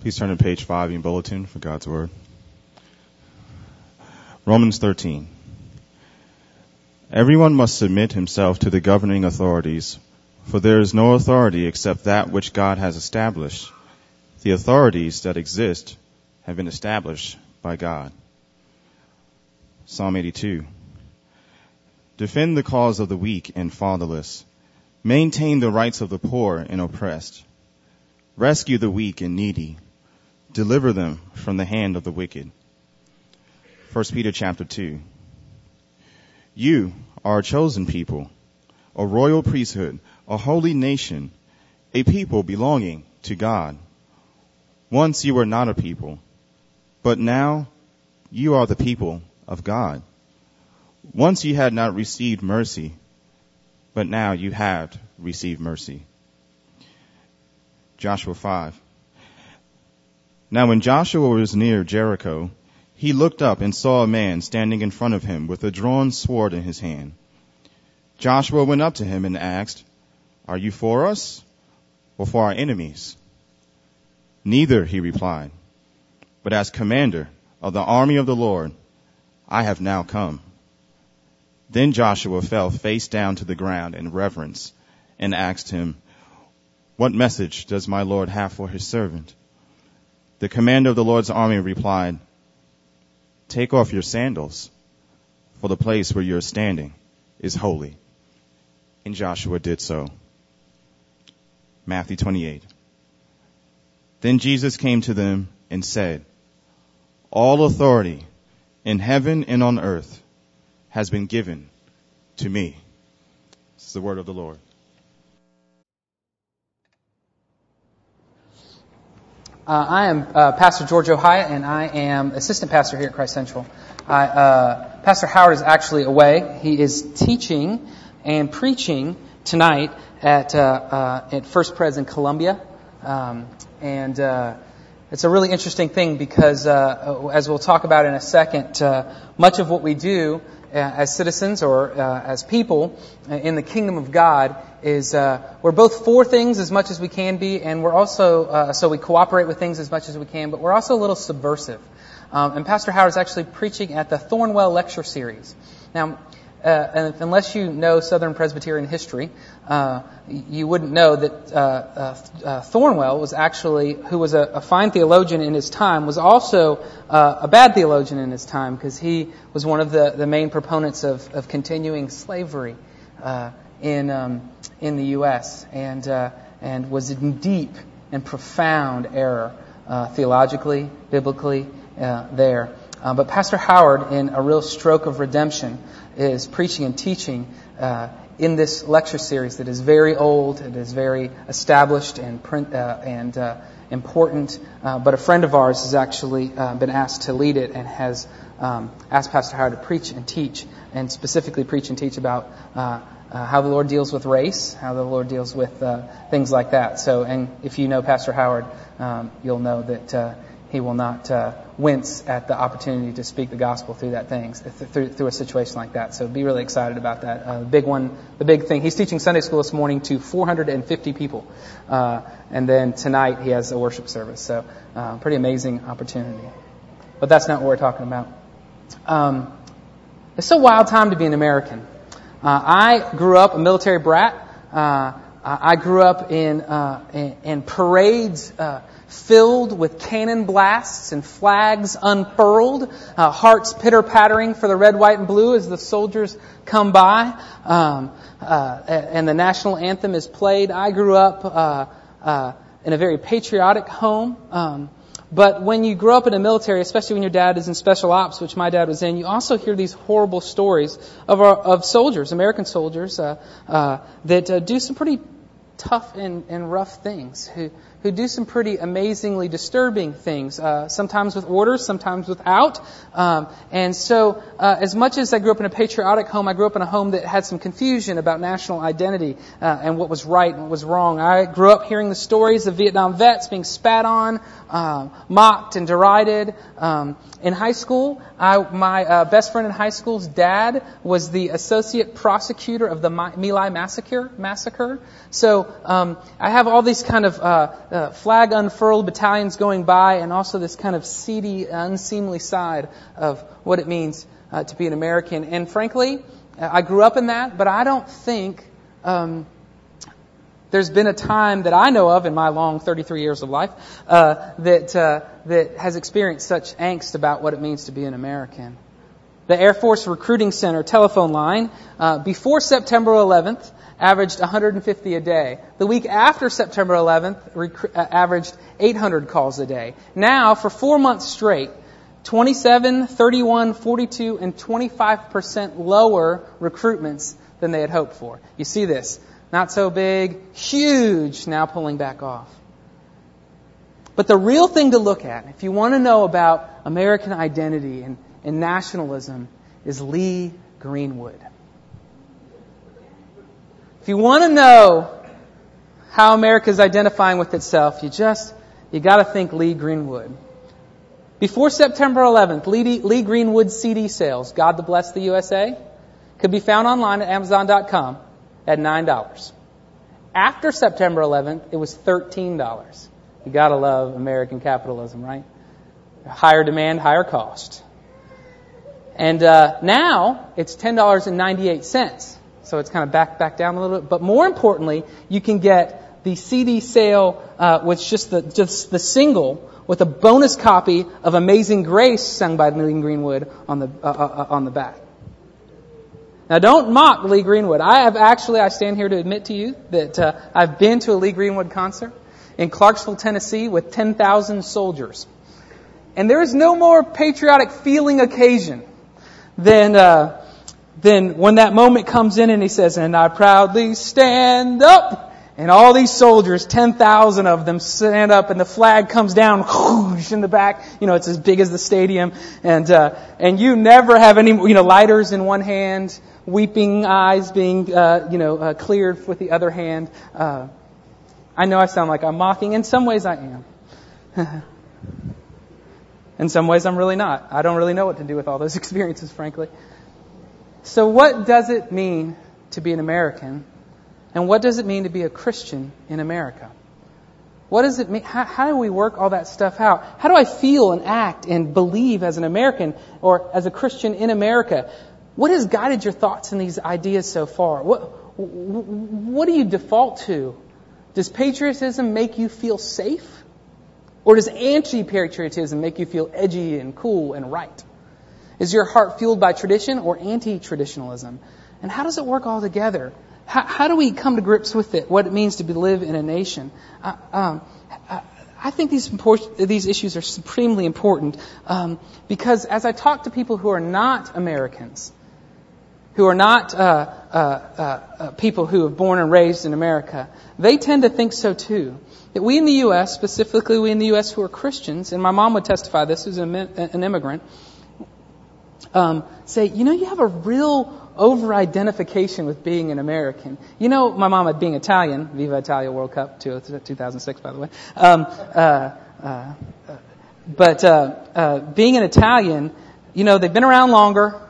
Please turn to page 5 in your bulletin for God's Word. Romans 13. Everyone must submit himself to the governing authorities, for there is no authority except that which God has established. The authorities that exist have been established by God. Psalm 82. Defend the cause of the weak and fatherless. Maintain the rights of the poor and oppressed. Rescue the weak and needy. Deliver them from the hand of the wicked. 1 Peter chapter 2. You are a chosen people, a royal priesthood, a holy nation, a people belonging to God. Once you were not a people, but now you are the people of God. Once you had not received mercy, but now you have received mercy. Joshua 5. Now when Joshua was near Jericho, he looked up and saw a man standing in front of him with a drawn sword in his hand. Joshua went up to him and asked, Are you for us or for our enemies? Neither, he replied, but as commander of the army of the Lord, I have now come. Then Joshua fell face down to the ground in reverence and asked him, What message does my Lord have for his servant? The commander of the Lord's army replied, Take off your sandals, for the place where you're standing is holy. And Joshua did so. Matthew 28. Then Jesus came to them and said, All authority in heaven and on earth has been given to me. This is the word of the Lord. Uh, I am uh, Pastor George Ohia, and I am assistant pastor here at Christ Central. I, uh, pastor Howard is actually away. He is teaching and preaching tonight at uh, uh, at First Pres in Columbia, um, and uh, it's a really interesting thing because, as we'll talk about in a second, much of what we do as citizens or as people in the kingdom of God is uh, we're both for things as much as we can be, and we're also uh, so we cooperate with things as much as we can, but we're also a little subversive. Um, and Pastor Howard is actually preaching at the Thornwell Lecture Series. Now, uh, unless you know Southern Presbyterian history, uh, you wouldn't know that uh, uh, uh Thornwell was actually, who was a, a, fine theologian in his time, was also uh, a bad theologian in his time because he was one of the, the main proponents of, of continuing slavery in um, in the U.S. and and was in deep and profound error theologically, biblically there. but Pastor Howard, in a real stroke of redemption, is preaching and teaching uh, in this lecture series that is very old, it is very established and, print, uh, and uh, important. Uh, but a friend of ours has actually uh, been asked to lead it and has um, asked Pastor Howard to preach and teach, and specifically preach and teach about uh, how the Lord deals with race, how the Lord deals with things like that. So, and if you know Pastor Howard, um, you'll know that he will not uh, wince at the opportunity to speak the gospel through that things through, through a situation like that. So be really excited about that. Uh, the big one, the big thing. He's teaching Sunday school this morning to 450 people, uh, and then tonight he has a worship service. So uh, pretty amazing opportunity. But that's not what we're talking about. Um, it's a wild time to be an American. Uh, I grew up a military brat. Uh, I grew up in, in, in parades filled with cannon blasts and flags unfurled, uh, hearts pitter pattering for the red, white, and blue as the soldiers come by, um, uh, and the national anthem is played. I grew up uh, uh, in a very patriotic home. Um, but when you grow up in the military, especially when your dad is in special ops, which my dad was in, you also hear these horrible stories of, our, of soldiers, American soldiers, uh, uh, that uh, do some pretty tough and, and rough things, who, who do some pretty amazingly disturbing things, uh, sometimes with orders, sometimes without. Um, and so, uh, as much as I grew up in a patriotic home, I grew up in a home that had some confusion about national identity uh, and what was right and what was wrong. I grew up hearing the stories of Vietnam vets being spat on, um, mocked, and derided. Um, in high school, I, my uh, best friend in high school's dad was the associate prosecutor of the My Lai massacre. Massacre. So um, I have all these kind of uh, uh, flag unfurled, battalions going by, and also this kind of seedy, unseemly side of what it means uh, to be an American. And frankly, I grew up in that, but I don't think um, there's been a time that I know of in my long 33 years of life uh, that uh, that has experienced such angst about what it means to be an American. The Air Force Recruiting Center telephone line uh, before September 11th averaged 150 a day. The week after September 11th rec- uh, averaged 800 calls a day. Now, for four months straight, 27, 31, 42, and 25% lower recruitments than they had hoped for. You see this. Not so big, huge, now pulling back off. But the real thing to look at, if you want to know about American identity and, and nationalism, is Lee Greenwood. You want to know how America is identifying with itself, you just, you gotta think Lee Greenwood. Before September 11th, Lee, Lee Greenwood CD sales, God to Bless the USA, could be found online at Amazon.com at $9. After September 11th, it was $13. You gotta love American capitalism, right? Higher demand, higher cost. And uh, now it's $10.98. So it's kind of back back down a little bit. But more importantly, you can get the CD sale uh, with just the just the single with a bonus copy of Amazing Grace sung by Lee Greenwood on the uh, uh, uh, on the back. Now, don't mock Lee Greenwood. I have actually, I stand here to admit to you that uh, I've been to a Lee Greenwood concert in Clarksville, Tennessee, with 10,000 soldiers, and there is no more patriotic feeling occasion than uh, than when that moment comes in and he says, "And I proudly stand up." And all these soldiers, 10,000 of them, stand up and the flag comes down whoosh, in the back. You know, it's as big as the stadium. And, uh, and you never have any, you know, lighters in one hand, weeping eyes being, uh, you know, uh, cleared with the other hand. Uh, I know I sound like I'm mocking. In some ways I am. in some ways I'm really not. I don't really know what to do with all those experiences, frankly. So what does it mean to be an American? And what does it mean to be a Christian in America? What does it mean? How, how, do we work all that stuff out? How do I feel and act and believe as an American or as a Christian in America? What has guided your thoughts in these ideas so far? What, what do you default to? Does patriotism make you feel safe? Or does anti-patriotism make you feel edgy and cool and right? Is your heart fueled by tradition or anti-traditionalism? And how does it work all together? How, how, do we come to grips with it? What it means to live in a nation? Uh, um, I think these these issues are supremely important um, because as I talk to people who are not Americans, who are not uh, uh, uh, uh people who have born and raised in America, they tend to think so too. That we in the U.S., specifically we in the U.S. who are Christians, and my mom would testify this, who's an immigrant, um, say, you know, you have a real over identification with being an American. You know, my mama being Italian, Viva Italia World Cup 2006, by the way. Um, uh, uh, but uh, uh, being an Italian, you know, they've been around longer.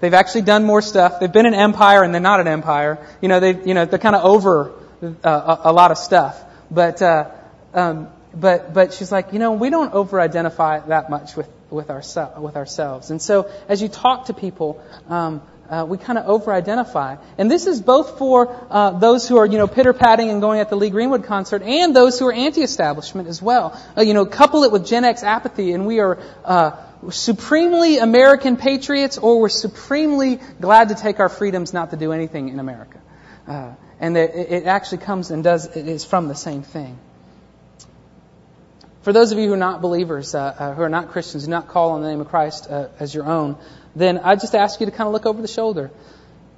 They've actually done more stuff. They've been an empire and they're not an empire. You know, they, you know, they're kind of over uh, a, a, lot of stuff. But, uh, um, but, but she's like, you know, we don't over identify that much with, with, ourse- with ourselves. And so as you talk to people, um, uh, we kind of over-identify. And this is both for uh, those who are, you know, pitter-patting and going at the Lee Greenwood concert, and those who are anti-establishment as well. Uh, you know, couple it with Gen X apathy, and we are uh, supremely American patriots, or we're supremely glad to take our freedoms not to do anything in America. Uh, and it, it actually comes and does it is from the same thing. For those of you who are not believers, uh, who are not Christians, do not call on the name of Christ as your own then I just ask you to kind of look over the shoulder.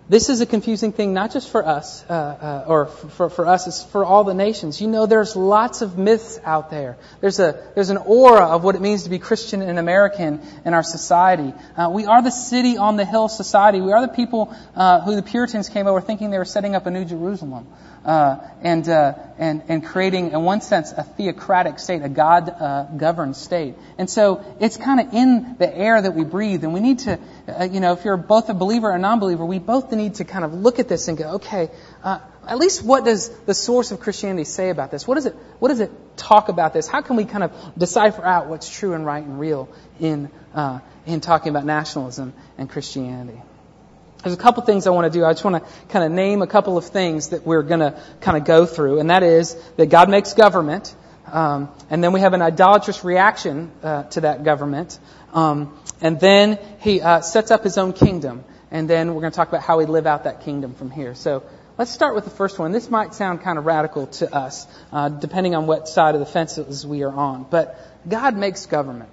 This is a confusing thing, not just for us, uh, uh, or for, for us, it's for all the nations. You know, there's lots of myths out there. There's a there's an aura of what it means to be Christian and American in our society. Uh, we are the city on the hill society. We are the people uh, who the Puritans came over thinking they were setting up a new Jerusalem uh, and, uh, and, and creating, in one sense, a theocratic state, a God uh, governed state. And so it's kind of in the air that we breathe. And we need to, uh, you know, if you're both a believer or a non believer, we both need to kind of look at this and go, okay, uh, at least what does the source of Christianity say about this? What does it, what does it talk about this? How can we kind of decipher out what's true and right and real in, uh, in talking about nationalism and Christianity? There's a couple things I want to do. I just want to kind of name a couple of things that we're going to kind of go through, and that is that God makes government, um, and then we have an idolatrous reaction uh, to that government, um, and then He uh, sets up His own kingdom, and then we're going to talk about how we live out that kingdom from here. So let's start with the first one. This might sound kind of radical to us, uh, depending on what side of the fences we are on, but God makes government.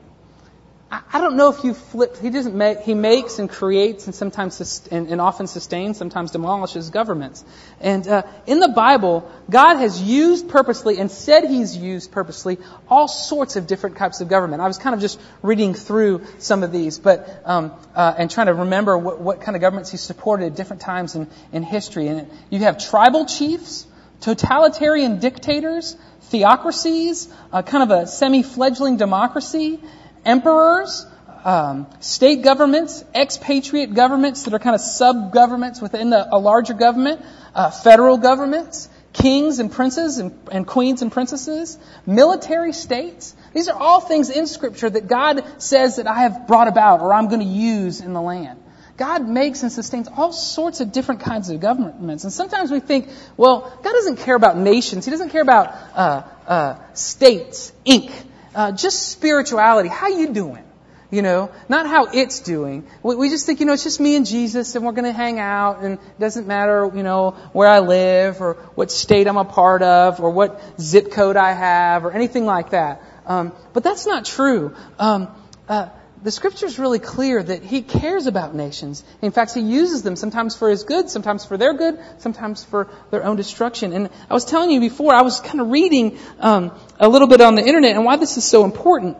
I don't know if you flip. He doesn't make. He makes and creates and sometimes and, and often sustains, sometimes demolishes governments. And uh, in the Bible, God has used purposely and said He's used purposely all sorts of different types of government. I was kind of just reading through some of these, but um, uh, and trying to remember what, what, kind of governments He supported at different times in, in history. And you have tribal chiefs, totalitarian dictators, theocracies, uh, kind of a semi-fledgling democracy emperors, um, state governments, expatriate governments that are kind of sub governments within the, a larger government, uh, federal governments, kings and princes and, and, queens and princesses, military states. These are all things in Scripture that God says that I have brought about or I'm going to use in the land. God makes and sustains all sorts of different kinds of governments. And sometimes we think, well, God doesn't care about nations. He doesn't care about uh, uh, states, Inc uh, just spirituality. How you doing? You know, not how it's doing. We, we just think, you know, it's just me and Jesus and we're going to hang out and it doesn't matter, you know, where I live or what state I'm a part of or what zip code I have or anything like that. Um, but that's not true. Um, uh, the scripture is really clear that he cares about nations. In fact, he uses them sometimes for his good, sometimes for their good, sometimes for their own destruction. And I was telling you before, I was kind of reading um, a little bit on the internet, and why this is so important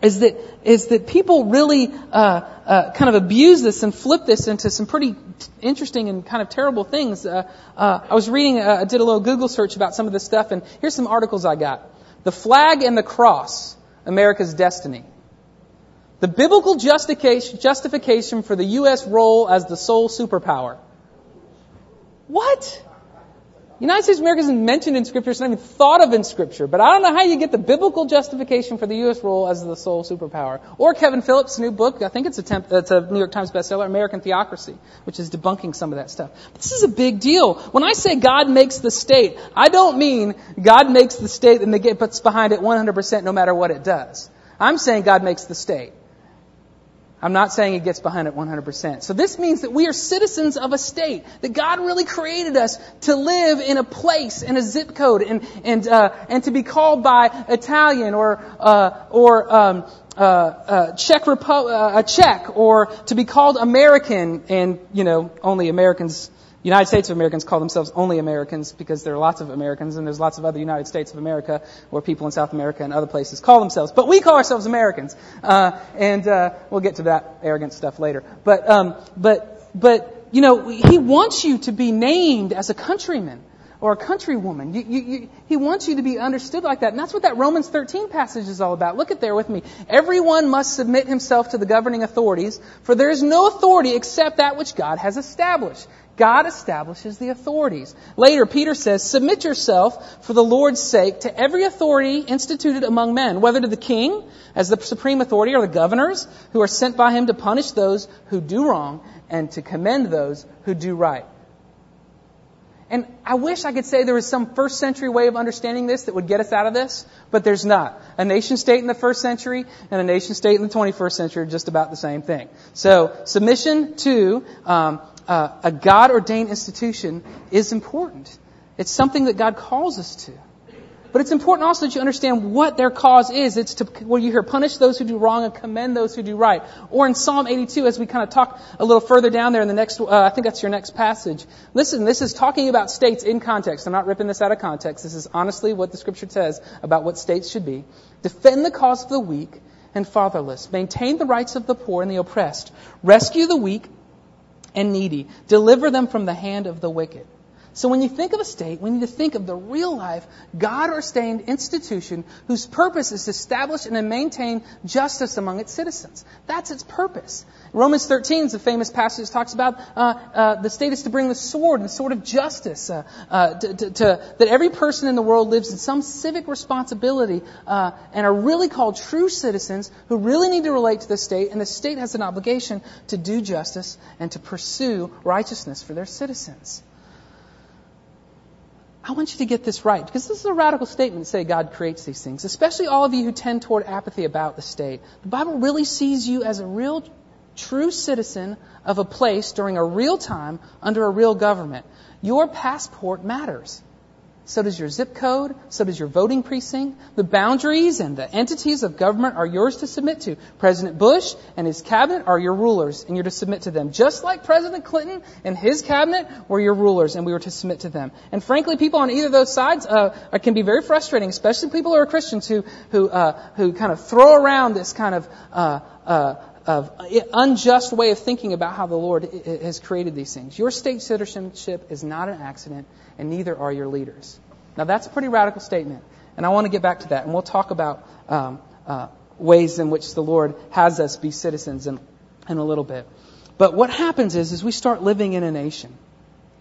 is that is that people really uh, uh, kind of abuse this and flip this into some pretty interesting and kind of terrible things. Uh, uh I was reading, uh, I did a little Google search about some of this stuff, and here's some articles I got: "The Flag and the Cross: America's Destiny." The biblical justification for the U.S. role as the sole superpower. What? United States of America isn't mentioned in Scripture, it's not even thought of in Scripture. But I don't know how you get the biblical justification for the U.S. role as the sole superpower. Or Kevin Phillips' new book, I think it's a, temp, it's a New York Times bestseller, American Theocracy, which is debunking some of that stuff. This is a big deal. When I say God makes the state, I don't mean God makes the state and they get puts behind it 100% no matter what it does. I'm saying God makes the state. I'm not saying he gets behind it 100%. So this means that we are citizens of a state, that God really created us to live in a place, in a zip code, and, and, uh, and to be called by Italian or, uh, or, um, uh, uh, Czech Repo- uh, a Czech, or to be called American, and, you know, only Americans United States of Americans call themselves only Americans because there are lots of Americans and there's lots of other United States of America or people in South America and other places call themselves. But we call ourselves Americans. Uh, and uh, we'll get to that arrogant stuff later. But, um, but, but, you know, he wants you to be named as a countryman or a countrywoman. You, you, you, he wants you to be understood like that. And that's what that Romans 13 passage is all about. Look at there with me. Everyone must submit himself to the governing authorities, for there is no authority except that which God has established. God establishes the authorities. Later, Peter says, Submit yourself for the Lord's sake to every authority instituted among men, whether to the king as the supreme authority or the governors who are sent by him to punish those who do wrong and to commend those who do right. I wish I could say there was some first century way of understanding this that would get us out of this, but there's not. A nation state in the first century and a nation state in the 21st century are just about the same thing. So submission to um, uh, a God ordained institution is important. It's something that God calls us to. But it's important also that you understand what their cause is. It's to, well, you hear, punish those who do wrong and commend those who do right. Or in Psalm 82, as we kind of talk a little further down there in the next, uh, I think that's your next passage. Listen, this is talking about states in context. I'm not ripping this out of context. This is honestly what the scripture says about what states should be. Defend the cause of the weak and fatherless. Maintain the rights of the poor and the oppressed. Rescue the weak and needy. Deliver them from the hand of the wicked. So when you think of a state, we need to think of the real life, God ordained institution whose purpose is to establish and maintain justice among its citizens. That's its purpose. Romans 13 is a famous passage that talks about uh, uh, the state is to bring the sword, the sword of justice, uh, uh to, to, to, that every person in the world lives in some civic responsibility uh, and are really called true citizens who really need to relate to the state, and the state has an obligation to do justice and to pursue righteousness for their citizens. I want you to get this right because this is a radical statement to say God creates these things, especially all of you who tend toward apathy about the state. The Bible really sees you as a real, true citizen of a place during a real time under a real government. Your passport matters. So does your zip code. So does your voting precinct. The boundaries and the entities of government are yours to submit to. President Bush and his cabinet are your rulers, and you're to submit to them. Just like President Clinton and his cabinet were your rulers, and we were to submit to them. And frankly, people on either of those sides uh, can be very frustrating, especially people who are Christians who who uh, who kind of throw around this kind of uh, uh of unjust way of thinking about how the Lord has created these things. Your state citizenship is not an accident, and neither are your leaders. Now, that's a pretty radical statement, and I want to get back to that, and we'll talk about um, uh, ways in which the Lord has us be citizens in, in a little bit. But what happens is, is we start living in a nation.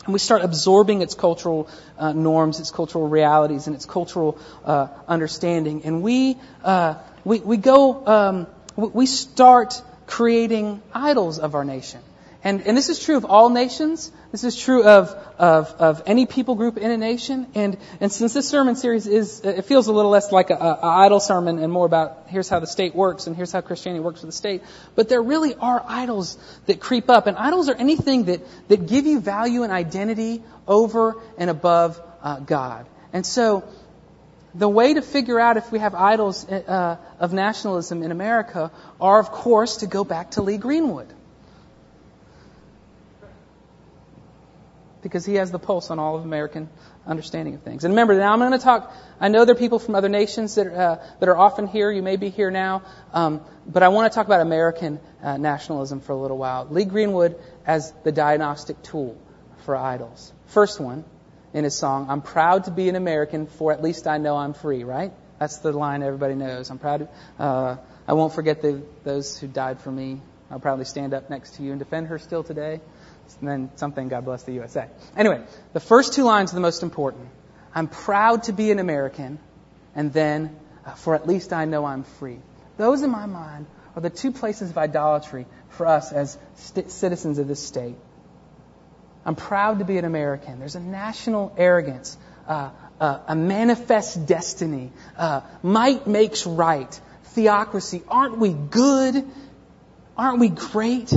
And we start absorbing its cultural uh, norms, its cultural realities, and its cultural uh, understanding. And we, uh, we, we go, um, we start creating idols of our nation. And, and this is true of all nations. This is true of, of, of any people group in a nation. And, and since this sermon series is, it feels a little less like an idol sermon and more about here's how the state works and here's how Christianity works for the state. But there really are idols that creep up. And idols are anything that, that give you value and identity over and above uh, God. And so, the way to figure out if we have idols uh, of nationalism in America are, of course, to go back to Lee Greenwood. Because he has the pulse on all of American understanding of things. And remember, now I'm going to talk. I know there are people from other nations that, uh, that are often here. You may be here now. Um, but I want to talk about American uh, nationalism for a little while. Lee Greenwood as the diagnostic tool for idols. First one in his song, I'm proud to be an American, for at least I know I'm free, right? That's the line everybody knows. I'm proud. Uh, I won't forget the, those who died for me. I'll proudly stand up next to you and defend her still today. And then something, God bless the USA. Anyway, the first two lines are the most important. I'm proud to be an American, and then, uh, for at least I know I'm free. Those, in my mind, are the two places of idolatry for us as st- citizens of this state. I'm proud to be an American. There's a national arrogance, uh, uh, a manifest destiny. Uh, might makes right. Theocracy. Aren't we good? Aren't we great?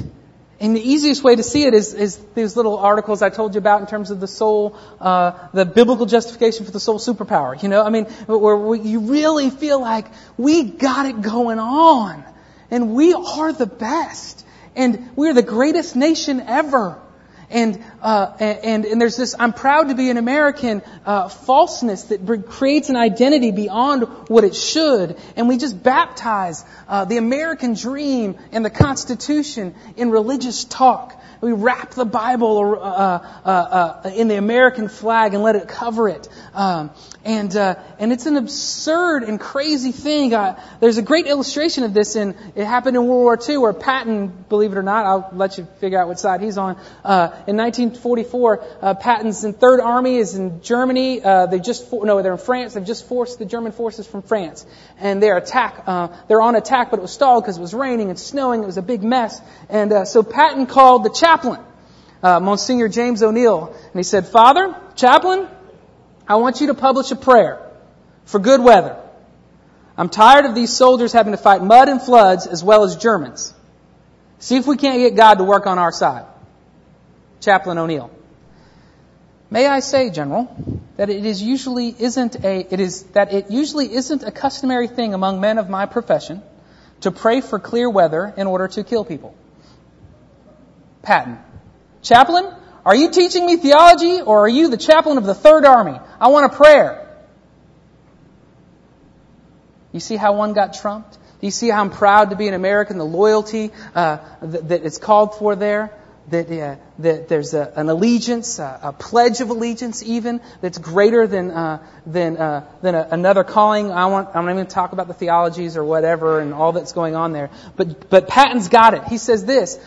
And the easiest way to see it is, is these little articles I told you about in terms of the sole, uh, the biblical justification for the sole superpower. You know, I mean, where we, you really feel like we got it going on, and we are the best, and we're the greatest nation ever and, uh, and, and there's this, I'm proud to be an American, uh, falseness that creates an identity beyond what it should. And we just baptize, uh, the American dream and the Constitution in religious talk. We wrap the Bible uh, uh, uh, in the American flag and let it cover it. Um, and uh, and it's an absurd and crazy thing. Uh, there's a great illustration of this in it happened in World War II, where Patton, believe it or not, I'll let you figure out what side he's on. Uh, in 1944, uh, Patton's in Third Army is in Germany. Uh, they just for, no, they're in France. They've just forced the German forces from France, and they're attack. Uh, they're on attack, but it was stalled because it was raining and snowing. It was a big mess, and uh, so Patton called the chaplain, uh, Monsignor James O'Neill, and he said, "Father, chaplain." I want you to publish a prayer for good weather. I'm tired of these soldiers having to fight mud and floods as well as Germans. See if we can't get God to work on our side. Chaplain O'Neill. May I say, General, that it is usually isn't a it is that it usually isn't a customary thing among men of my profession to pray for clear weather in order to kill people. Patton. Chaplain, are you teaching me theology or are you the chaplain of the Third Army? I want a prayer. You see how one got trumped? Do you see how I'm proud to be an American, the loyalty uh, that, that is called for there? that, uh, that there's a, an allegiance, a, a, pledge of allegiance even, that's greater than, uh, than, uh, than a, another calling. I want, I'm not even to talk about the theologies or whatever and all that's going on there. But, but Patton's got it. He says this,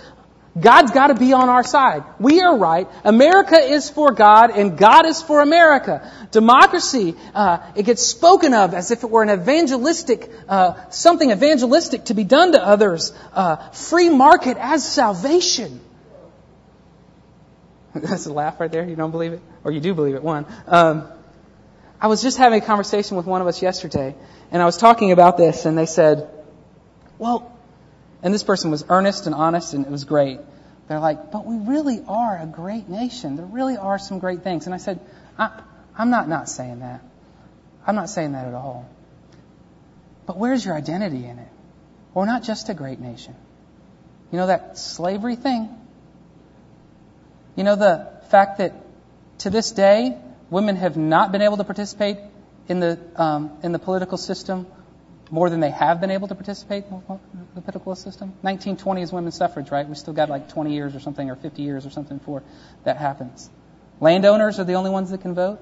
God's got to be on our side. We are right. America is for God, and God is for America. Democracy, uh, it gets spoken of as if it were an evangelistic, uh, something evangelistic to be done to others. Uh, free market as salvation. That's a laugh right there. You don't believe it, or you do believe it. One. Um, I was just having a conversation with one of us yesterday, and I was talking about this, and they said, "Well." And this person was earnest and honest, and it was great. They're like, but we really are a great nation. There really are some great things. And I said, I, I'm not not saying that. I'm not saying that at all. But where's your identity in it? We're not just a great nation. You know that slavery thing? You know the fact that to this day, women have not been able to participate in the, um, in the political system more than they have been able to participate in the political system. 1920 is women's suffrage, right? We still got like 20 years or something, or 50 years or something before that happens. Landowners are the only ones that can vote.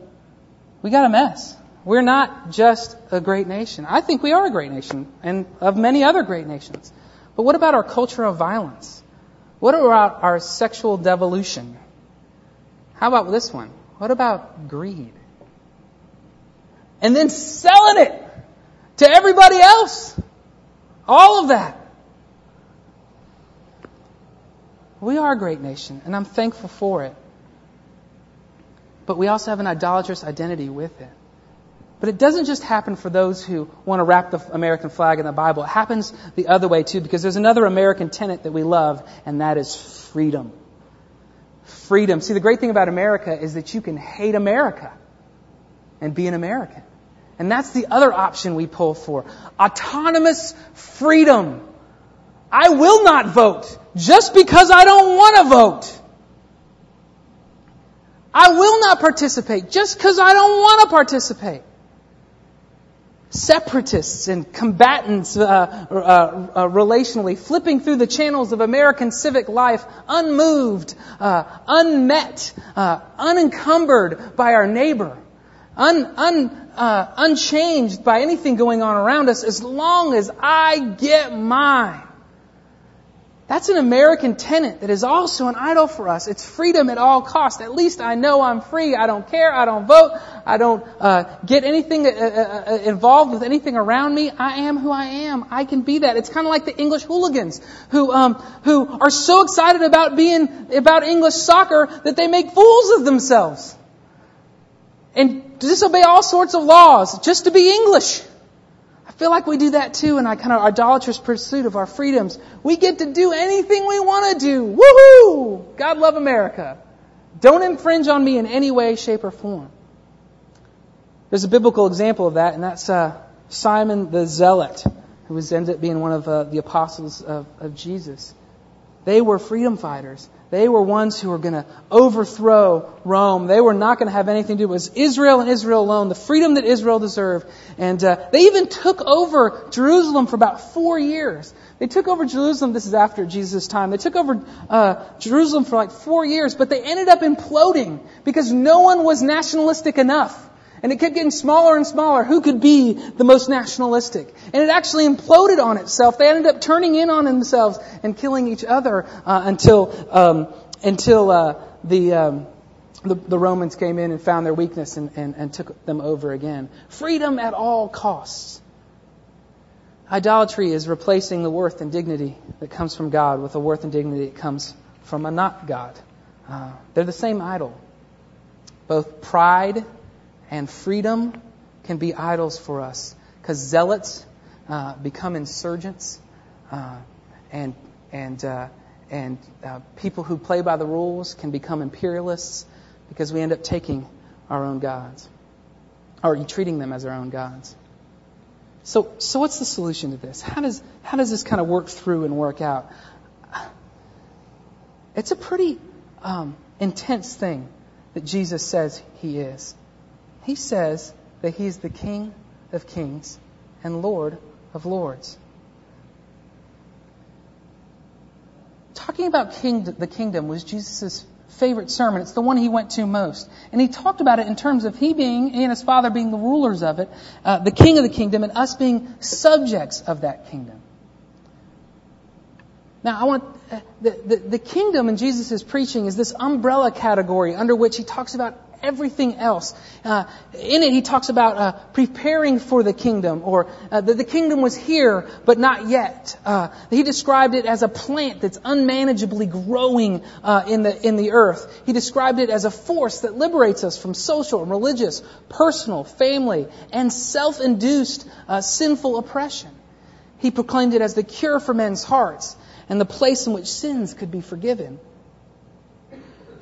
We got a mess. We're not just a great nation. I think we are a great nation, and of many other great nations. But what about our culture of violence? What about our sexual devolution? How about this one? What about greed? And then selling it to everybody else. All of that. We are a great nation, and I'm thankful for it. But we also have an idolatrous identity with it. But it doesn't just happen for those who want to wrap the American flag in the Bible. It happens the other way too, because there's another American tenet that we love, and that is freedom. Freedom. See, the great thing about America is that you can hate America and be an American. And that's the other option we pull for. Autonomous freedom. I will not vote just because I don't want to vote. I will not participate just because I don't want to participate. Separatists and combatants uh, uh, uh, relationally, flipping through the channels of American civic life, unmoved, uh, unmet, uh, unencumbered by our neighbor un, un, uh, unchanged by anything going on around us as long as I get mine. That's an American tenet that is also an idol for us. It's freedom at all costs. At least I know I'm free. I don't care. I don't vote. I don't uh, get anything uh, uh, uh involved with anything around me. I am who I am. I can be that. It's kind of like the English hooligans who um, who are so excited about being about English soccer that they make fools of themselves and disobey all sorts of laws just to be English. I feel like we do that too in our kind of idolatrous pursuit of our freedoms. We get to do anything we want to do. Woohoo! God love America. Don't infringe on me in any way, shape, or form. There's a biblical example of that, and that's uh, Simon the Zealot, who ended up being one of uh, the apostles of, of Jesus. They were freedom fighters. They were ones who were going to overthrow Rome. They were not going to have anything to do. It was Israel and Israel alone, the freedom that Israel deserved. And uh, they even took over Jerusalem for about four years. They took over Jerusalem. This is after Jesus' time. They took over uh, Jerusalem for like four years, but they ended up imploding because no one was nationalistic enough. And it kept getting smaller and smaller. Who could be the most nationalistic? And it actually imploded on itself. They ended up turning in on themselves and killing each other uh, until um, until uh, the, um, the, the Romans came in and found their weakness and, and, and took them over again. Freedom at all costs. Idolatry is replacing the worth and dignity that comes from God with the worth and dignity that comes from a not God. Uh, they're the same idol. Both pride and freedom can be idols for us because zealots uh, become insurgents uh, and and uh, and uh, people who play by the rules can become imperialists because we end up taking our own gods or treating them as our own gods. So so what's the solution to this? How does how does this kind of work through and work out? It's a pretty um, intense thing that Jesus says he is. He says that He is the King of kings and Lord of lords. Talking about king, the kingdom was Jesus' favorite sermon. It's the one he went to most. And he talked about it in terms of he being, and his father being the rulers of it, uh, the king of the kingdom, and us being subjects of that kingdom. Now, I want uh, the, the, the kingdom in Jesus' preaching is this umbrella category under which he talks about everything else. Uh, in it, he talks about uh, preparing for the kingdom, or uh, that the kingdom was here, but not yet. Uh, he described it as a plant that's unmanageably growing uh, in the in the earth. He described it as a force that liberates us from social and religious, personal, family, and self-induced uh, sinful oppression. He proclaimed it as the cure for men's hearts and the place in which sins could be forgiven.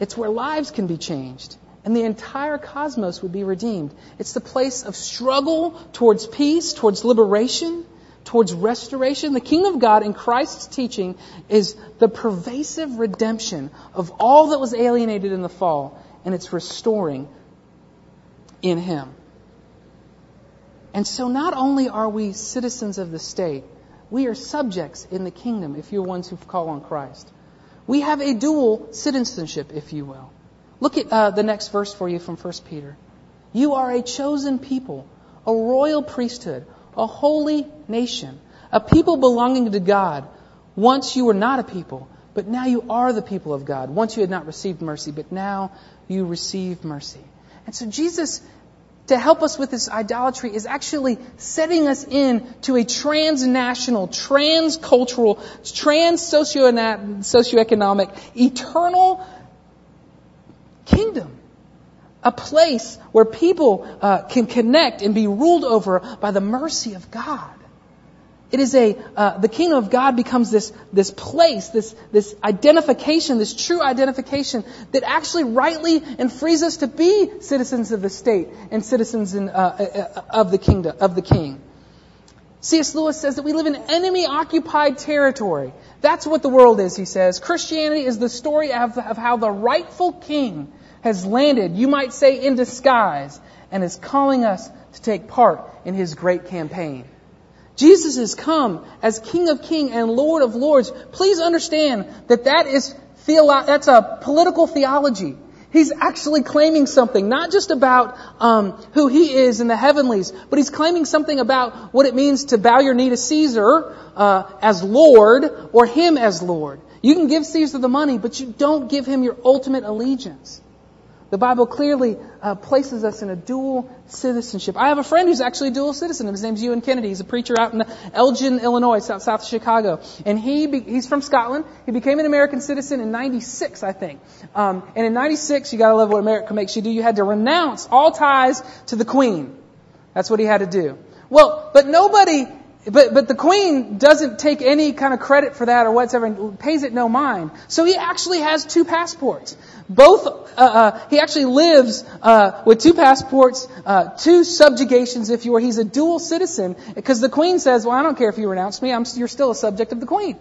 It's where lives can be changed and the entire cosmos would be redeemed. It's the place of struggle towards peace, towards liberation, towards restoration. The kingdom of God in Christ's teaching is the pervasive redemption of all that was alienated in the fall, and it's restoring in Him. And so not only are we citizens of the state, we are subjects in the kingdom if you're ones who call on Christ. We have a dual citizenship, if you will. Look at uh, the next verse for you from 1 Peter. You are a chosen people, a royal priesthood, a holy nation, a people belonging to God. Once you were not a people, but now you are the people of God. Once you had not received mercy, but now you receive mercy. And so Jesus to help us with this idolatry is actually setting us in to a transnational, transcultural, trans socioeconomic, eternal kingdom. A place where people uh, can connect and be ruled over by the mercy of God. It is a, uh, the kingdom of God becomes this, this place, this, this identification, this true identification that actually rightly and frees us to be citizens of the state and citizens in, uh, uh, of the kingdom, of the king. C.S. Lewis says that we live in enemy occupied territory. That's what the world is, he says. Christianity is the story of, of how the rightful king has landed, you might say in disguise, and is calling us to take part in his great campaign. Jesus has come as King of Kings and Lord of Lords. Please understand that that is theolo- that's a political theology. He's actually claiming something, not just about um, who he is in the heavenlies, but he's claiming something about what it means to bow your knee to Caesar uh, as Lord or him as Lord. You can give Caesar the money, but you don't give him your ultimate allegiance. The Bible clearly uh, places us in a dual citizenship. I have a friend who's actually a dual citizen. His name's Ewan Kennedy. He's a preacher out in Elgin, Illinois, south, south of Chicago. And he be, he's from Scotland. He became an American citizen in 96, I think. Um, and in 96, you gotta love what America makes you do. You had to renounce all ties to the Queen. That's what he had to do. Well, but nobody but, but the queen doesn't take any kind of credit for that or whatever and pays it no mind. So he actually has two passports. Both, uh, uh, he actually lives uh, with two passports, uh, two subjugations, if you were. He's a dual citizen because the queen says, well, I don't care if you renounce me, I'm, you're still a subject of the queen.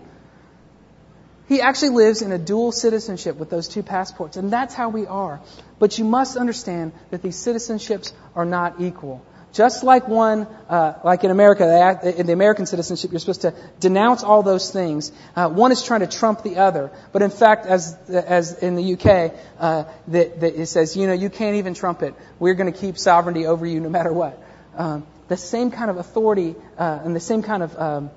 He actually lives in a dual citizenship with those two passports, and that's how we are. But you must understand that these citizenships are not equal. Just like one, uh, like in America, in the American citizenship, you're supposed to denounce all those things. Uh, one is trying to trump the other. But in fact, as, as in the UK, uh, that, that it says, you know, you can't even trump it. We're going to keep sovereignty over you no matter what. Um, the same kind of authority uh, and the same kind of um,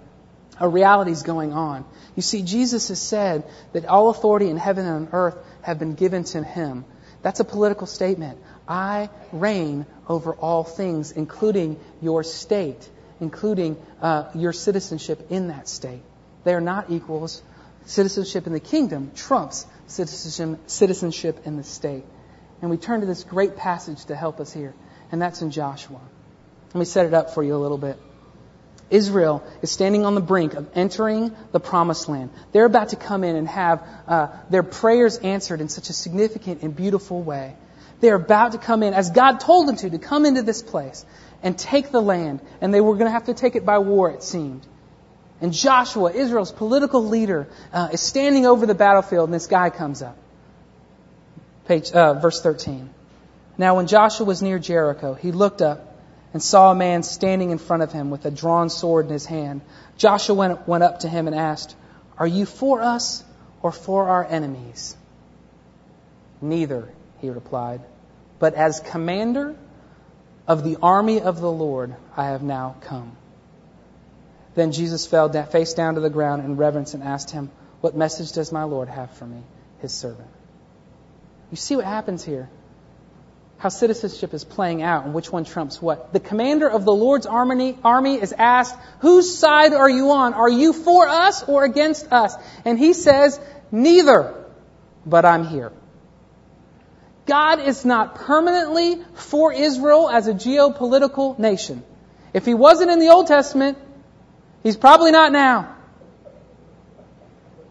realities going on. You see, Jesus has said that all authority in heaven and on earth have been given to him. That's a political statement. I reign over all things, including your state, including uh, your citizenship in that state. They are not equals. Citizenship in the kingdom trumps citizenship in the state. And we turn to this great passage to help us here, and that's in Joshua. Let me set it up for you a little bit. Israel is standing on the brink of entering the promised land. They're about to come in and have uh, their prayers answered in such a significant and beautiful way. They're about to come in, as God told them to, to come into this place and take the land. And they were going to have to take it by war, it seemed. And Joshua, Israel's political leader, uh, is standing over the battlefield, and this guy comes up. Page, uh, verse 13. Now, when Joshua was near Jericho, he looked up and saw a man standing in front of him with a drawn sword in his hand. Joshua went, went up to him and asked, Are you for us or for our enemies? Neither, he replied, but as commander of the army of the Lord I have now come. Then Jesus fell face down to the ground in reverence and asked him, What message does my Lord have for me, his servant? You see what happens here? How citizenship is playing out and which one trumps what. The commander of the Lord's army, army is asked, Whose side are you on? Are you for us or against us? And he says, Neither, but I'm here. God is not permanently for Israel as a geopolitical nation. If he wasn't in the Old Testament, he's probably not now.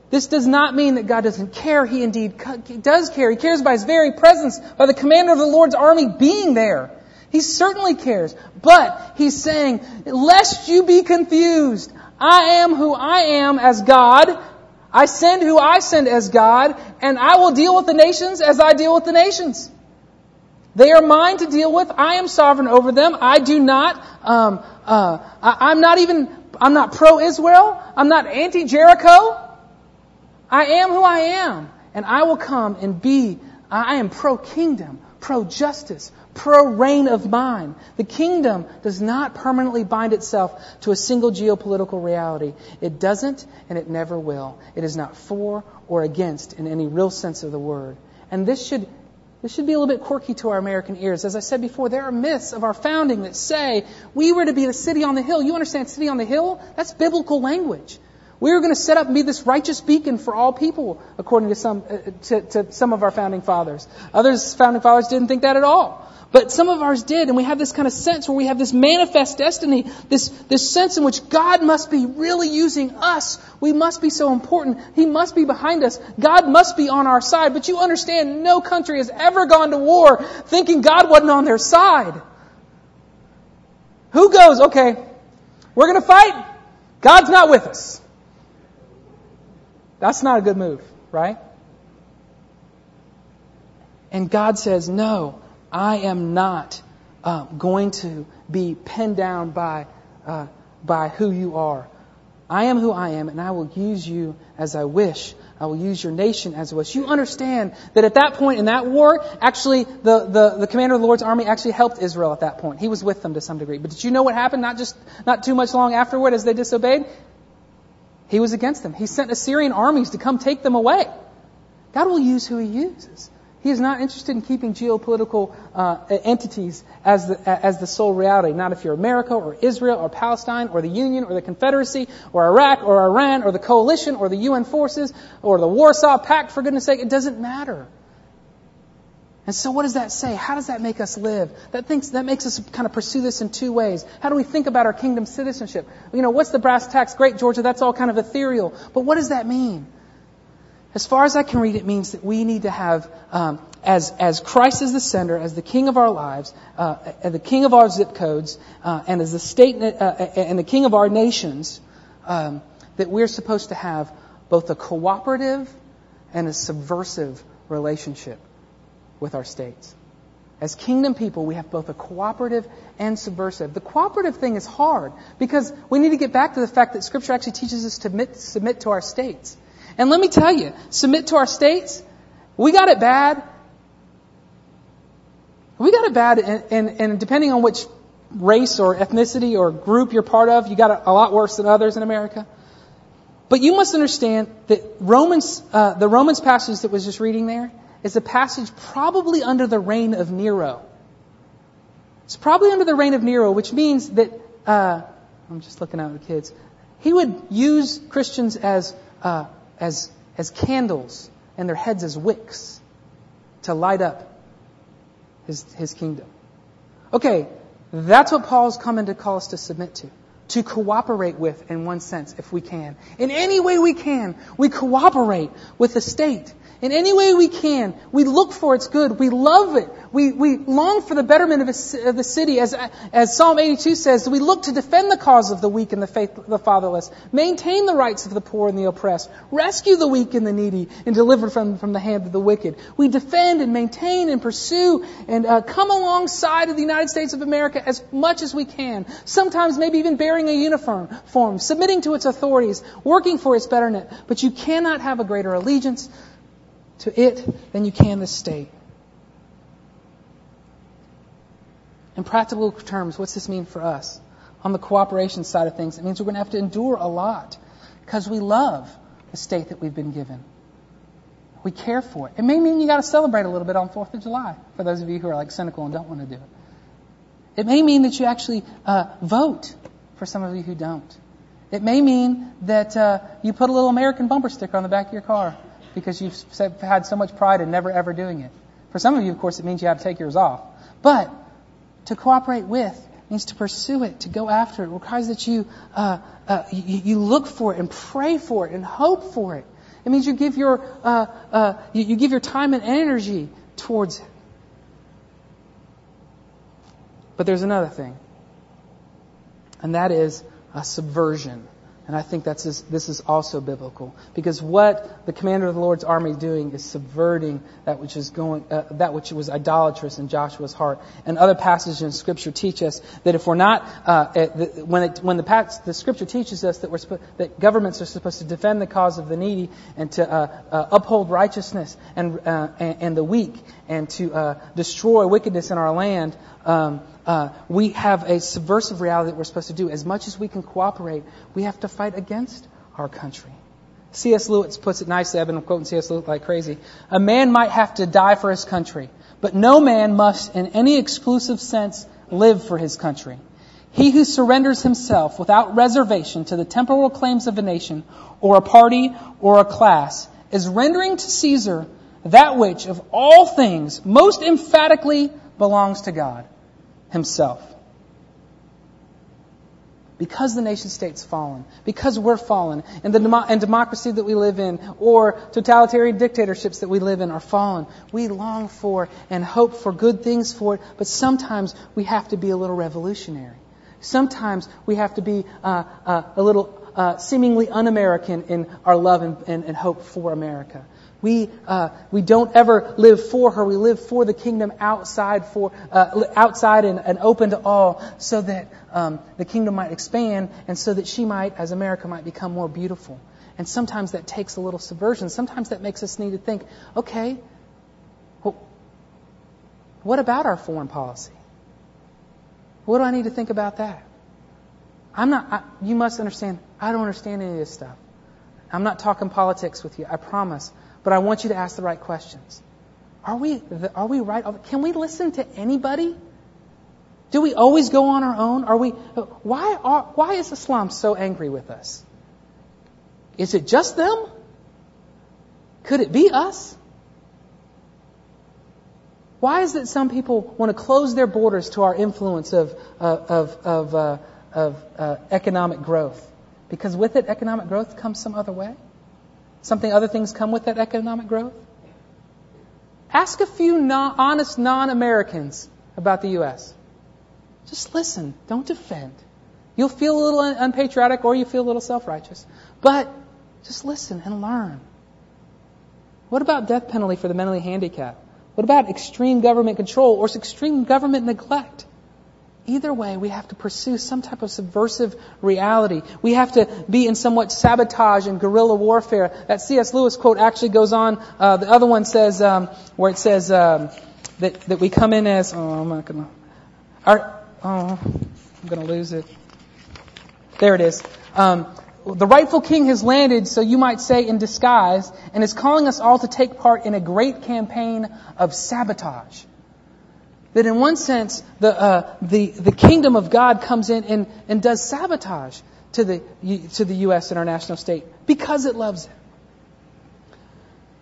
This does not mean that God doesn't care. He indeed does care. He cares by His very presence, by the commander of the Lord's army being there. He certainly cares. But He's saying, lest you be confused, I am who I am as God. I send who I send as God, and I will deal with the nations as I deal with the nations. They are mine to deal with. I am sovereign over them. I do not. Um, uh, I, I'm not even. I'm not pro-Israel. I'm not anti-Jericho. I am who I am, and I will come and be, I am pro kingdom, pro reign of mine. The kingdom does not permanently bind itself to a single geopolitical reality. It doesn't, and it never will. It is not for or against in any real sense of the word. And this should this should be a little bit quirky to our American ears. As I said before, there are myths of our founding that say we were to be the city on the hill. You understand city on the hill? That's biblical language. We were going to set up and be this righteous beacon for all people, according to some, uh, to, to some of our founding fathers. Others, founding fathers, didn't think that at all. But some of ours did, and we have this kind of sense where we have this manifest destiny, this, this sense in which God must be really using us. We must be so important. He must be behind us. God must be on our side. But you understand, no country has ever gone to war thinking God wasn't on their side. Who goes, okay, we're going to fight? God's not with us. That's not a good move, right? And God says, No, I am not uh, going to be pinned down by, uh, by who you are. I am who I am, and I will use you as I wish. I will use your nation as I wish. You understand that at that point in that war, actually, the, the, the commander of the Lord's army actually helped Israel at that point. He was with them to some degree. But did you know what happened? Not just, not too much long afterward as they disobeyed? He was against them. He sent Assyrian armies to come take them away. God will use who He uses. He is not interested in keeping geopolitical uh, entities as the, as the sole reality. Not if you're America or Israel or Palestine or the Union or the Confederacy or Iraq or Iran or the coalition or the UN forces or the Warsaw Pact, for goodness sake. It doesn't matter. And so what does that say? How does that make us live? That thinks, that makes us kind of pursue this in two ways. How do we think about our kingdom citizenship? You know, what's the brass tacks? Great, Georgia, that's all kind of ethereal. But what does that mean? As far as I can read, it means that we need to have, um, as, as Christ is the center, as the king of our lives, uh, and the king of our zip codes, uh, and as the state uh, and the king of our nations, um, that we're supposed to have both a cooperative and a subversive relationship with our states. As kingdom people, we have both a cooperative and subversive. The cooperative thing is hard because we need to get back to the fact that Scripture actually teaches us to submit, submit to our states. And let me tell you, submit to our states, we got it bad. We got it bad, and, and, and depending on which race or ethnicity or group you're part of, you got it a lot worse than others in America. But you must understand that Romans, uh, the Romans passage that was just reading there, is a passage probably under the reign of Nero. It's probably under the reign of Nero, which means that, uh, I'm just looking out at the kids, he would use Christians as, uh, as, as candles and their heads as wicks to light up his, his kingdom. Okay, that's what Paul's coming to call us to submit to to cooperate with in one sense, if we can. In any way we can, we cooperate with the state in any way we can. We look for its good. We love it. We, we long for the betterment of, of the city. As, as Psalm 82 says, we look to defend the cause of the weak and the, faith, the fatherless, maintain the rights of the poor and the oppressed, rescue the weak and the needy, and deliver from, from the hand of the wicked. We defend and maintain and pursue and uh, come alongside of the United States of America as much as we can. Sometimes maybe even bearing a uniform, form, submitting to its authorities, working for its betterment. But you cannot have a greater allegiance to it than you can the state. In practical terms, what's this mean for us? On the cooperation side of things, it means we're going to have to endure a lot because we love the state that we've been given. We care for it. It may mean you got to celebrate a little bit on 4th of July, for those of you who are like cynical and don't want to do it. It may mean that you actually uh, vote, for some of you who don't. It may mean that uh, you put a little American bumper sticker on the back of your car because you've had so much pride in never ever doing it. For some of you, of course, it means you have to take yours off. But to cooperate with means to pursue it, to go after it. It requires that you, uh, uh, you, you, look for it and pray for it and hope for it. It means you give your, uh, uh you, you give your time and energy towards it. But there's another thing, and that is a subversion. And I think that's this is also biblical because what the commander of the Lord's army is doing is subverting that which is going uh, that which was idolatrous in Joshua's heart. And other passages in Scripture teach us that if we're not uh, when it, when the, the Scripture teaches us that we're that governments are supposed to defend the cause of the needy and to uh, uh uphold righteousness and, uh, and, and the weak and to uh, destroy wickedness in our land. Um, uh, we have a subversive reality that we're supposed to do. As much as we can cooperate, we have to fight against our country. C.S. Lewis puts it nicely. I've been quoting C.S. Lewis like crazy. A man might have to die for his country, but no man must, in any exclusive sense, live for his country. He who surrenders himself without reservation to the temporal claims of a nation, or a party, or a class, is rendering to Caesar that which, of all things, most emphatically belongs to God himself. Because the nation state's fallen, because we're fallen, and the demo- and democracy that we live in, or totalitarian dictatorships that we live in are fallen, we long for and hope for good things for it, but sometimes we have to be a little revolutionary. Sometimes we have to be uh, uh, a little uh, seemingly un American in our love and, and, and hope for America. We, uh, we don't ever live for her. We live for the kingdom outside, for, uh, outside and, and, open to all so that um, the kingdom might expand and so that she might, as America, might become more beautiful. And sometimes that takes a little subversion. Sometimes that makes us need to think, okay, well, what about our foreign policy? What do I need to think about that? I'm not, I, you must understand, I don't understand any of this stuff. I'm not talking politics with you, I promise. But I want you to ask the right questions. Are we, are we right? Can we listen to anybody? Do we always go on our own? Are we, why, are, why is Islam so angry with us? Is it just them? Could it be us? Why is it some people want to close their borders to our influence of, uh, of, of, uh, of uh, economic growth? Because with it, economic growth comes some other way? Something other things come with that economic growth? Ask a few non, honest non-Americans about the U.S. Just listen. Don't defend. You'll feel a little unpatriotic or you feel a little self-righteous. But just listen and learn. What about death penalty for the mentally handicapped? What about extreme government control or extreme government neglect? Either way, we have to pursue some type of subversive reality. We have to be in somewhat sabotage and guerrilla warfare. That C.S. Lewis quote actually goes on. Uh, the other one says, um, where it says um, that that we come in as. Oh, I'm not gonna. Our, oh, I'm gonna lose it. There it is. Um, the rightful king has landed, so you might say, in disguise, and is calling us all to take part in a great campaign of sabotage. That in one sense, the, uh, the, the kingdom of God comes in and, and does sabotage to the, to the U.S. and our national state because it loves it.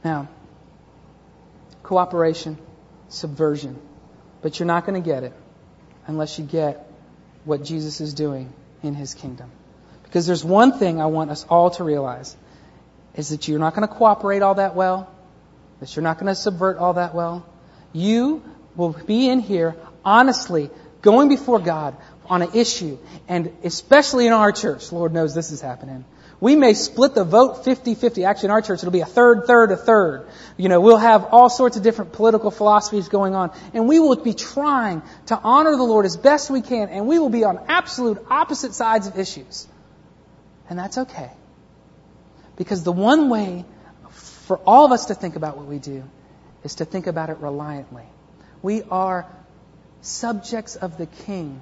Now, cooperation, subversion. But you're not going to get it unless you get what Jesus is doing in his kingdom. Because there's one thing I want us all to realize is that you're not going to cooperate all that well, that you're not going to subvert all that well. You will be in here honestly going before God on an issue, and especially in our church, Lord knows this is happening, We may split the vote 50-50. Actually, in our church, it'll be a third, third, a third. You know, we'll have all sorts of different political philosophies going on. And we will be trying to honor the Lord as best we can. And we will be on absolute opposite sides of issues. And that's okay. Because the one way for all of us to think about what we do is to think about it reliantly. We are subjects of the King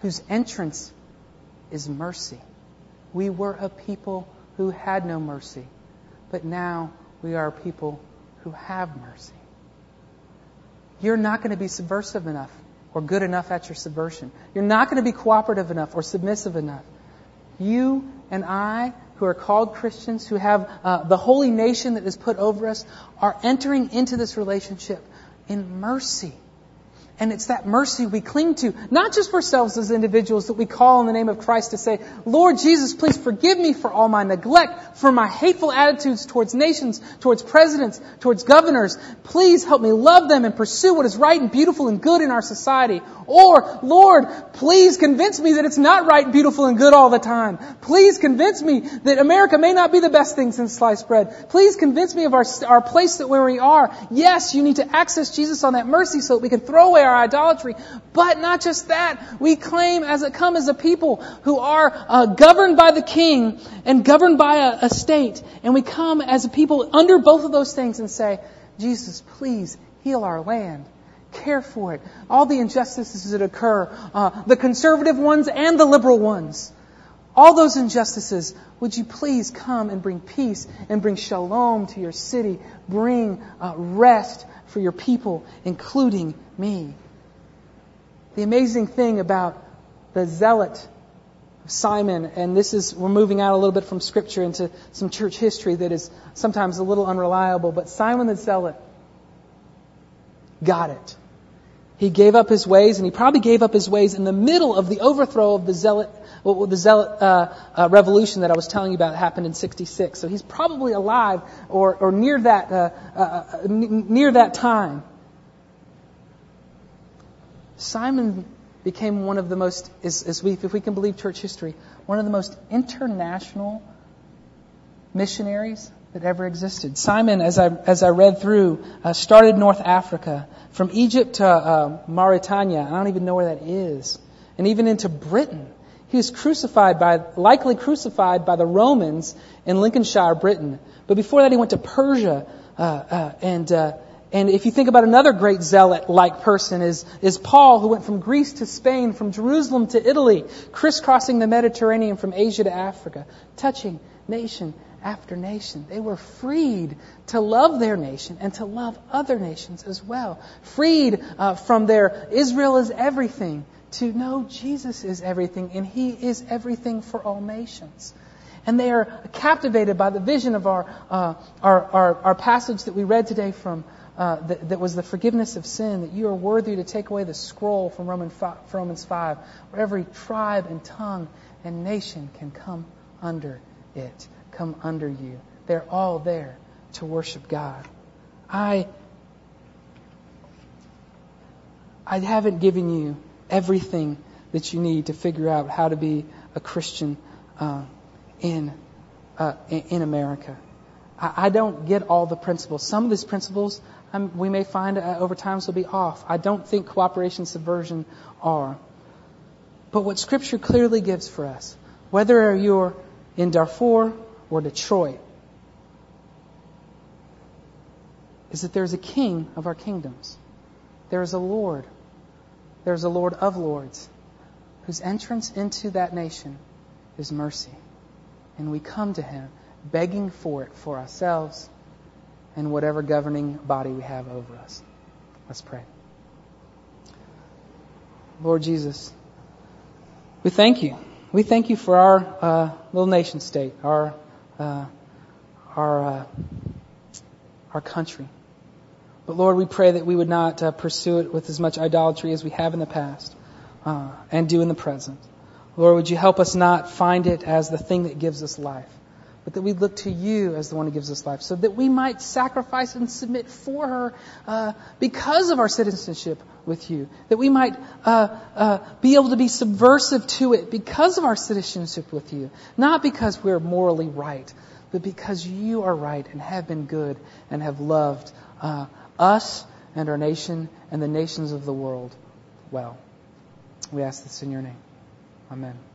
whose entrance is mercy. We were a people who had no mercy, but now we are a people who have mercy. You're not going to be subversive enough or good enough at your subversion. You're not going to be cooperative enough or submissive enough. You and I, who are called Christians, who have uh, the holy nation that is put over us, are entering into this relationship in mercy. And it's that mercy we cling to, not just ourselves as individuals that we call in the name of Christ to say, Lord Jesus, please forgive me for all my neglect, for my hateful attitudes towards nations, towards presidents, towards governors. Please help me love them and pursue what is right and beautiful and good in our society. Or, Lord, please convince me that it's not right, beautiful, and good all the time. Please convince me that America may not be the best thing since sliced bread. Please convince me of our, our place that where we are. Yes, you need to access Jesus on that mercy so that we can throw away our idolatry. But not just that. We claim as it come as a people who are uh, governed by the king and governed by a, a state. And we come as a people under both of those things and say, Jesus, please heal our land care for it. All the injustices that occur, uh, the conservative ones and the liberal ones. All those injustices, would you please come and bring peace and bring shalom to your city, bring uh, rest for your people, including me. The amazing thing about the zealot Simon, and this is, we're moving out a little bit from scripture into some church history that is sometimes a little unreliable, but Simon the zealot got it. He gave up his ways, and he probably gave up his ways in the middle of the overthrow of the zealot, well, the zealot uh, uh, revolution that I was telling you about happened in '66. So he's probably alive or, or near that uh, uh, uh near that time. Simon became one of the most, as, as we, if we can believe church history, one of the most international missionaries that ever existed. Simon, as I, as I read through, uh, started North Africa, from Egypt to uh, Mauritania. I don't even know where that is. And even into Britain. He was crucified by, likely crucified by the Romans in Lincolnshire, Britain. But before that, he went to Persia, uh, uh and, uh, and if you think about another great zealot-like person is, is Paul, who went from Greece to Spain, from Jerusalem to Italy, crisscrossing the Mediterranean from Asia to Africa, touching nation after nation. They were freed to love their nation and to love other nations as well. Freed uh, from their Israel is everything to know Jesus is everything and He is everything for all nations. And they are captivated by the vision of our, uh, our, our, our passage that we read today from uh, that, that, was the forgiveness of sin, that you are worthy to take away the scroll from Roman from Romans 5, where every tribe and tongue and nation can come under it, come under you. They're all there to worship God. I, I haven't given you everything that you need to figure out how to be a Christian uh, in, uh, in America. I don't get all the principles. Some of these principles um, we may find uh, over time will be off. I don't think cooperation and subversion are. But what Scripture clearly gives for us, whether you're in Darfur or Detroit, is that there's a king of our kingdoms. There is a Lord. There's a Lord of lords whose entrance into that nation is mercy. And we come to him begging for it for ourselves and whatever governing body we have over us. Let's pray. Lord Jesus, we thank you. We thank you for our uh, little nation state, our uh, our uh, our country. But Lord, we pray that we would not uh, pursue it with as much idolatry as we have in the past uh, and do in the present. Lord, would you help us not find it as the thing that gives us life, but that we look to you as the one who gives us life, so that we might sacrifice and submit for her uh, because of our citizenship with you, that we might uh, uh, be able to be subversive to it because of our citizenship with you, not because we're morally right, but because you are right and have been good and have loved uh, us and our nation and the nations of the world well. We ask this in your name. Amen.